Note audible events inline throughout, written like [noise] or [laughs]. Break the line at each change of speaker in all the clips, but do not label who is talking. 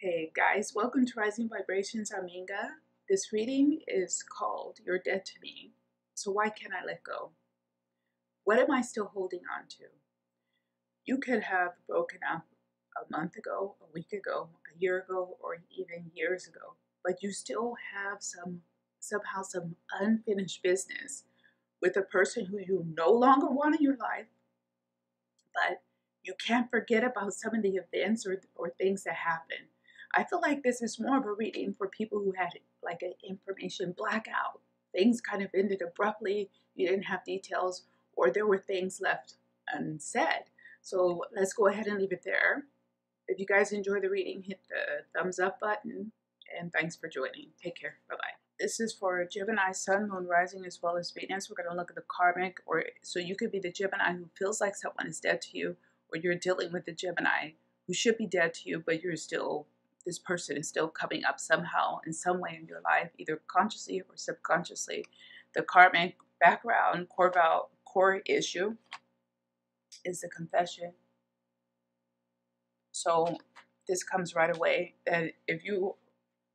Hey guys, welcome to Rising Vibrations. I'm This reading is called You're Dead to Me. So why can't I let go? What am I still holding on to? You could have broken up a month ago, a week ago, a year ago, or even years ago, but you still have some somehow some unfinished business with a person who you no longer want in your life, but you can't forget about some of the events or, or things that happened I feel like this is more of a reading for people who had like an information blackout. Things kind of ended abruptly, you didn't have details, or there were things left unsaid. So let's go ahead and leave it there. If you guys enjoy the reading, hit the thumbs up button, and thanks for joining. Take care. Bye bye. This is for Gemini, Sun, Moon, Rising, as well as Venus. We're going to look at the karmic, or so you could be the Gemini who feels like someone is dead to you, or you're dealing with the Gemini who should be dead to you, but you're still this person is still coming up somehow in some way in your life, either consciously or subconsciously. The karmic background, core, core issue is the confession. So this comes right away that if you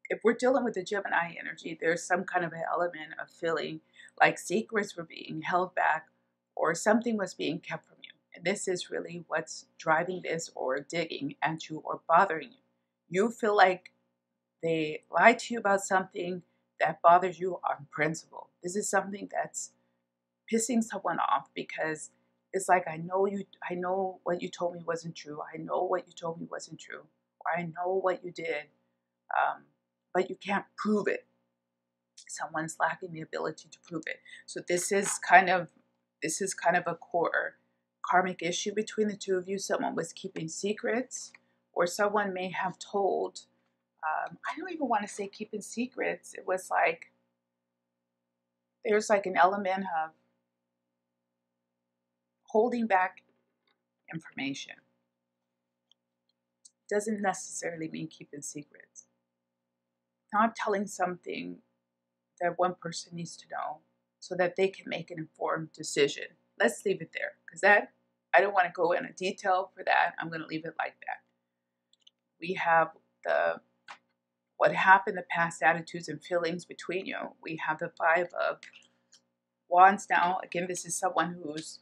if we're dealing with the Gemini energy, there's some kind of an element of feeling like secrets were being held back or something was being kept from you. And this is really what's driving this or digging at you or bothering you you feel like they lied to you about something that bothers you on principle. This is something that's pissing someone off because it's like I know you I know what you told me wasn't true. I know what you told me wasn't true. I know what you did. Um, but you can't prove it. Someone's lacking the ability to prove it. So this is kind of this is kind of a core karmic issue between the two of you. Someone was keeping secrets or someone may have told, um, I don't even want to say keeping secrets. It was like, there's like an element of holding back information. Doesn't necessarily mean keeping secrets. Not telling something that one person needs to know so that they can make an informed decision. Let's leave it there because that I don't want to go into detail for that. I'm going to leave it like that we have the what happened, the past attitudes and feelings between you. We have the five of wands now. Again, this is someone who's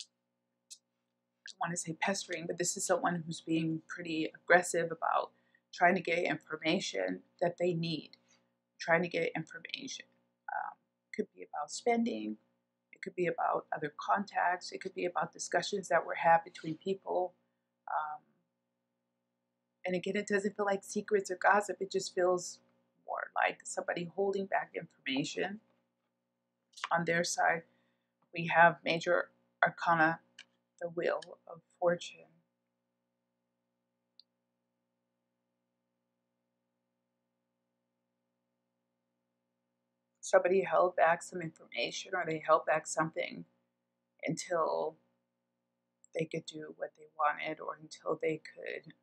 I don't want to say pestering, but this is someone who's being pretty aggressive about trying to get information that they need, trying to get information. Um, could be about spending, it could be about other contacts, it could be about discussions that were had between people. Um, and again, it doesn't feel like secrets or gossip. It just feels more like somebody holding back information. On their side, we have major arcana, the wheel of fortune. Somebody held back some information or they held back something until they could do what they wanted or until they could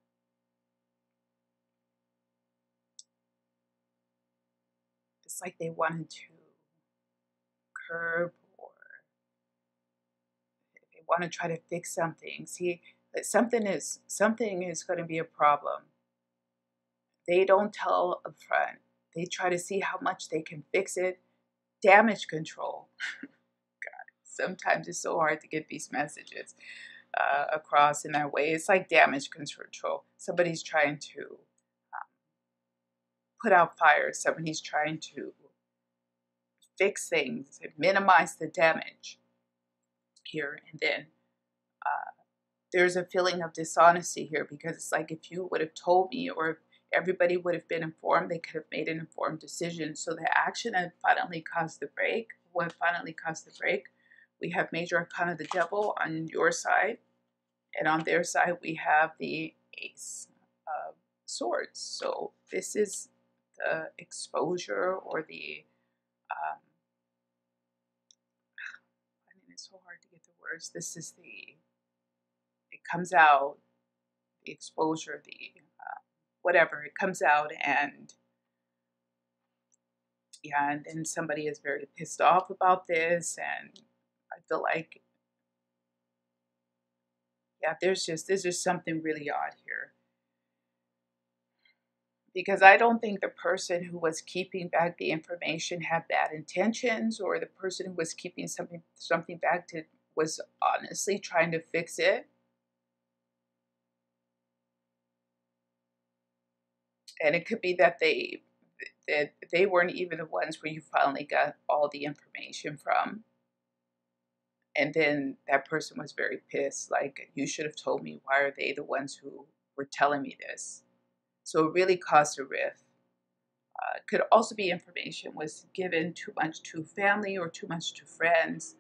like they wanted to curb or they want to try to fix something. See, that something is something is going to be a problem. They don't tell up front. They try to see how much they can fix it. Damage control. [laughs] God, sometimes it's so hard to get these messages uh, across in that way. It's like damage control. Somebody's trying to put out fires. So when he's trying to fix things, minimize the damage here and then. Uh, there's a feeling of dishonesty here because it's like if you would have told me or if everybody would have been informed, they could have made an informed decision. So the action that finally caused the break, what finally caused the break, we have major arcana the devil on your side, and on their side we have the ace of swords. So this is the exposure or the um, [sighs] I mean it's so hard to get the words. This is the it comes out the exposure, the uh, whatever it comes out and yeah, and then somebody is very pissed off about this, and I feel like yeah, there's just there's just something really odd here. Because I don't think the person who was keeping back the information had bad intentions, or the person who was keeping something something back to was honestly trying to fix it. And it could be that they that they weren't even the ones where you finally got all the information from. And then that person was very pissed, like, you should have told me, why are they the ones who were telling me this? So it really caused a rift. Uh, could also be information was given too much to family or too much to friends.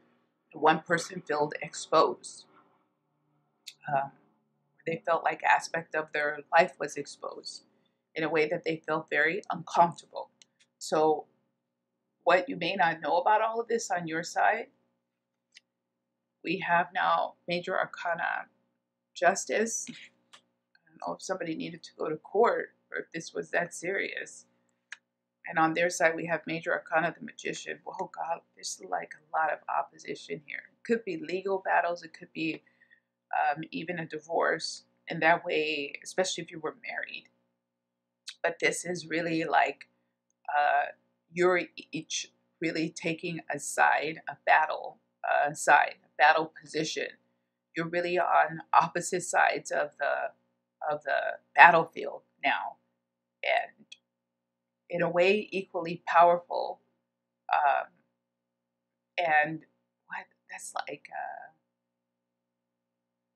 One person felt exposed. Um, they felt like aspect of their life was exposed in a way that they felt very uncomfortable. So, what you may not know about all of this on your side, we have now Major Arcana Justice. Know if somebody needed to go to court or if this was that serious. And on their side, we have Major Arcana the Magician. Oh God, there's like a lot of opposition here. It could be legal battles, it could be um, even a divorce. And that way, especially if you were married, but this is really like uh, you're each really taking a side, a battle uh, side, a battle position. You're really on opposite sides of the of the battlefield now, and in a way equally powerful. Um, and what that's like, uh,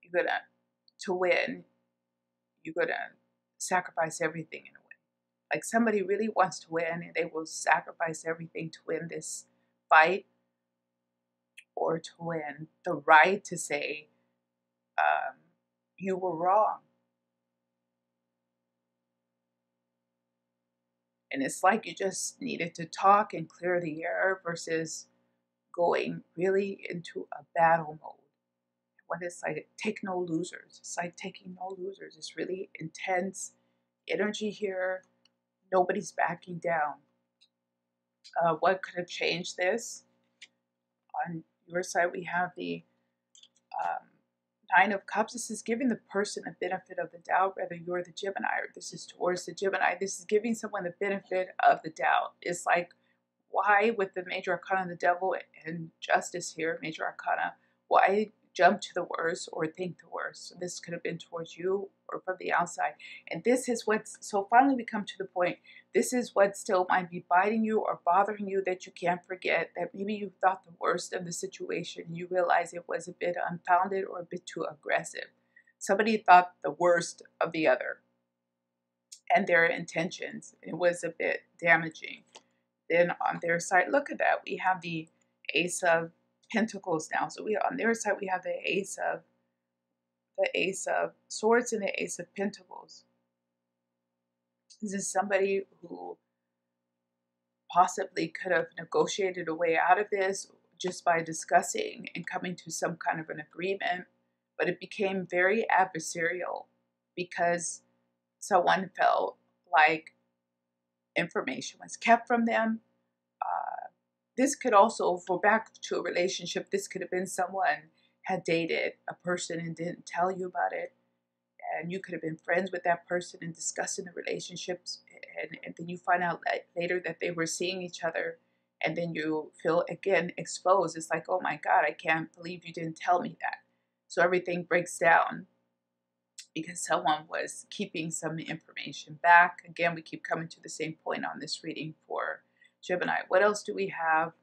you're gonna to win. You're gonna sacrifice everything in a win. like somebody really wants to win and they will sacrifice everything to win this fight or to win the right to say um, you were wrong. And it's like you just needed to talk and clear the air versus going really into a battle mode. When it's like take no losers. It's like taking no losers. It's really intense energy here nobody's backing down. Uh, what could have changed this? On your side, we have the um, Nine of Cups. This is giving the person the benefit of the doubt, whether you're the Gemini or this is towards the Gemini. This is giving someone the benefit of the doubt. It's like, why with the Major Arcana, the Devil, and Justice here, Major Arcana, why jump to the worst or think the worst. This could have been towards you or from the outside. And this is what's so finally we come to the point. This is what still might be biting you or bothering you that you can't forget. That maybe you thought the worst of the situation. You realize it was a bit unfounded or a bit too aggressive. Somebody thought the worst of the other and their intentions. It was a bit damaging. Then on their side, look at that. We have the Ace of pentacles now. So we on their side we have the ace of the ace of swords and the ace of pentacles. This is somebody who possibly could have negotiated a way out of this just by discussing and coming to some kind of an agreement, but it became very adversarial because someone felt like information was kept from them this could also, for back to a relationship, this could have been someone had dated a person and didn't tell you about it. And you could have been friends with that person and discussing the relationships. And, and then you find out later that they were seeing each other. And then you feel again exposed. It's like, oh my God, I can't believe you didn't tell me that. So everything breaks down because someone was keeping some information back. Again, we keep coming to the same point on this reading for Gemini. What else do we have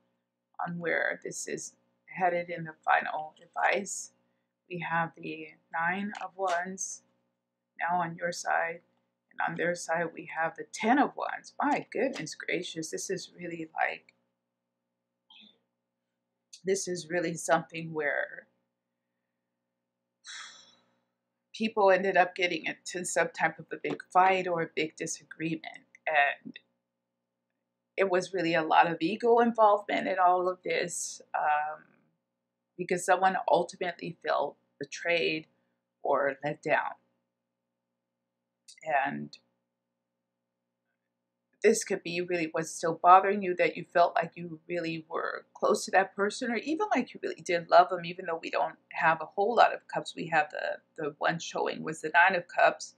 on where this is headed in the final advice? We have the Nine of Wands now on your side. And on their side, we have the Ten of Wands. My goodness gracious, this is really like, this is really something where people ended up getting into some type of a big fight or a big disagreement. And it was really a lot of ego involvement in all of this um, because someone ultimately felt betrayed or let down. And this could be really what's still bothering you that you felt like you really were close to that person or even like you really did love them even though we don't have a whole lot of cups we have the the one showing was the nine of cups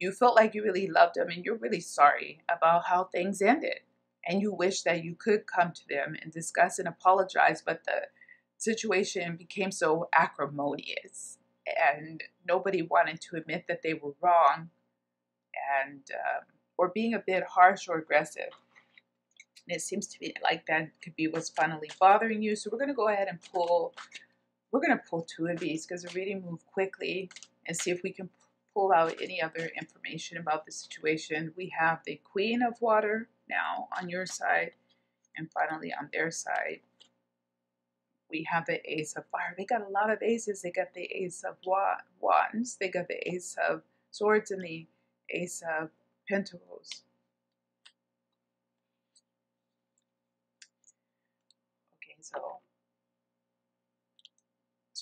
you felt like you really loved them and you're really sorry about how things ended. And you wish that you could come to them and discuss and apologize, but the situation became so acrimonious and nobody wanted to admit that they were wrong and um, or being a bit harsh or aggressive. And it seems to be like that could be what's finally bothering you. So we're going to go ahead and pull, we're going to pull two of these because the reading moved quickly and see if we can pull out any other information about the situation. We have the Queen of Water now on your side, and finally on their side, we have the Ace of Fire. They got a lot of aces. They got the Ace of Wands, they got the Ace of Swords, and the Ace of Pentacles. Okay, so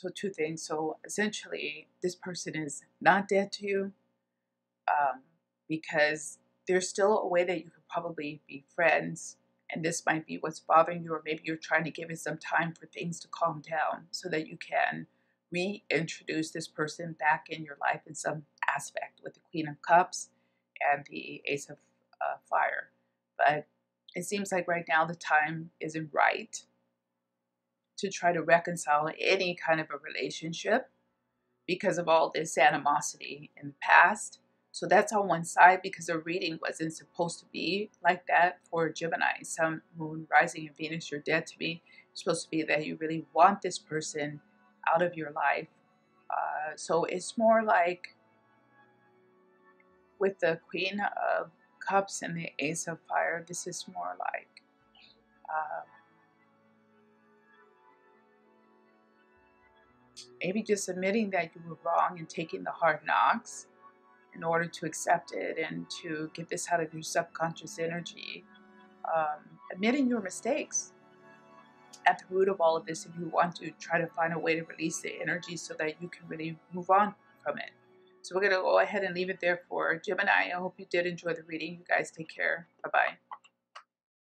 so two things. So essentially, this person is not dead to you um, because there's still a way that you could probably be friends. And this might be what's bothering you, or maybe you're trying to give it some time for things to calm down so that you can reintroduce this person back in your life in some aspect with the Queen of Cups and the Ace of uh, Fire. But it seems like right now the time isn't right to try to reconcile any kind of a relationship because of all this animosity in the past. So that's on one side because the reading wasn't supposed to be like that for Gemini. Sun, Moon, Rising, and Venus, you're dead to me. It's supposed to be that you really want this person out of your life. Uh, so it's more like with the Queen of Cups and the Ace of Fire, this is more like. Uh, maybe just admitting that you were wrong and taking the hard knocks in order to accept it and to get this out of your subconscious energy. Um, admitting your mistakes at the root of all of this if you want to try to find a way to release the energy so that you can really move on from it. So we're going to go ahead and leave it there for Gemini. I hope you did enjoy the reading. You guys take care. Bye bye.